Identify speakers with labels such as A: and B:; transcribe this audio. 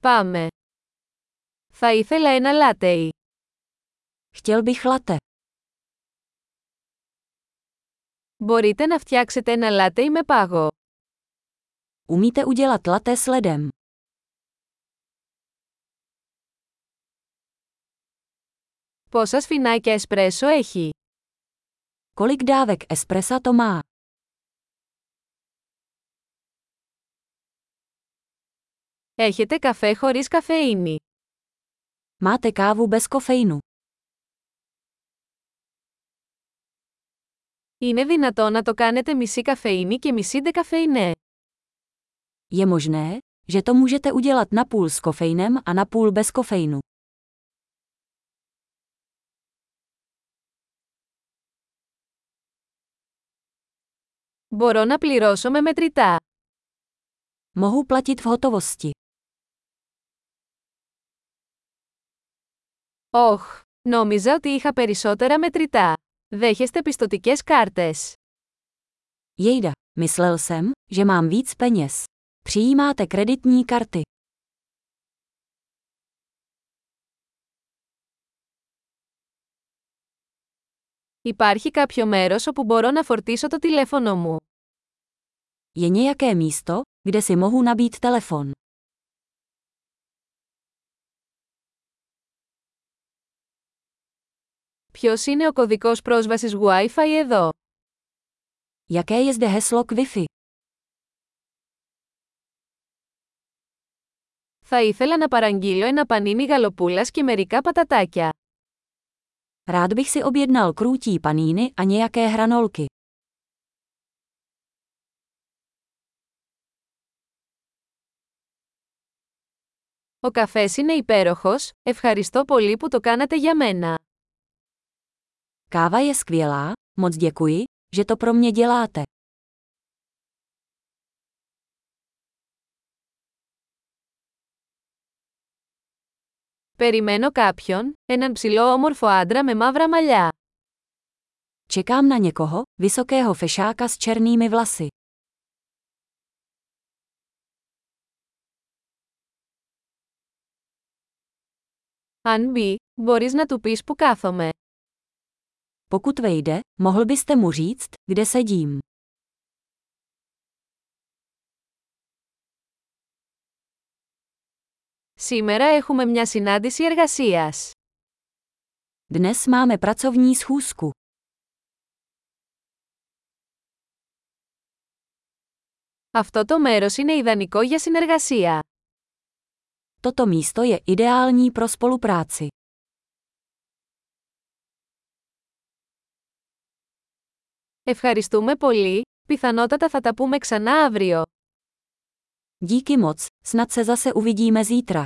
A: Πάμε. Θα ήθελα ένα λάτεϊ.
B: Chtěl bych latte.
A: Μπορείτε να φτιάξετε ένα λάτεϊ με πάγο.
B: Umíte udělat latte s ledem?
A: Πόσα σφινάκια εσπρέσο έχει?
B: Kolik dávek espressa to má?
A: Έχετε καφέ χωρίς καφεΐνη.
B: Máte kávu bez kofeinu.
A: Είναι δυνατό να το κάνετε μισή καφεΐνη και μισή ντεκαφεϊνέ.
B: Je možné, že to můžete udělat napůl s kofeinem a napůl bez kofeinu.
A: Μπορώ να πληρώσω με μετρητά.
B: Mohu platit v hotovosti.
A: Όχ, νόμιζα ότι είχα περισσότερα μετρητά. Δέχεστε πιστοτικές κάρτες.
B: Jejda, myslel jsem, že mám víc peněz. Přijímáte kreditní karty.
A: Υπάρχει κάποιο μέρος όπου μπορώ να φορτίσω το τηλέφωνο μου.
B: Je nějaké místo, kde si mohu nabít telefon.
A: Ποιος είναι ο κωδικός πρόσβασης Wi-Fi εδώ;
B: Jaké je zde heslo k Wi-Fi?
A: Θα ήθελα να παραγγείλω ένα πανίνι γαλοπούλας και μερικά πατατάκια.
B: Rád bych si objednal krůtí paníny a nějaké hranolky.
A: Ο καφές είναι υπέροχος, ευχαριστώ πολύ που το κάνατε για μένα.
B: Káva je skvělá, moc děkuji, že to pro mě děláte.
A: Περιμένω κάποιον, έναν ψηλό όμορφο άντρα με μαύρα μαλλιά.
B: Čekám na někoho, vysokého fešáka s černými vlasy.
A: Αν μπει, μπορείς να του πεις που κάθομαι.
B: Pokud vejde, mohl byste mu říct, kde sedím.
A: Σήμερα έχουμε μια συνάντηση εργασίας.
B: Dnes máme pracovní schůzku.
A: Αυτό το μέρος είναι ιδανικό για συνεργασία.
B: Toto místo je ideální pro spolupráci.
A: Ευχαριστούμε πολύ, πιθανότατα θα τα πούμε ξανά αύριο.
B: Díky moc, snad se zase uvidíme zítra.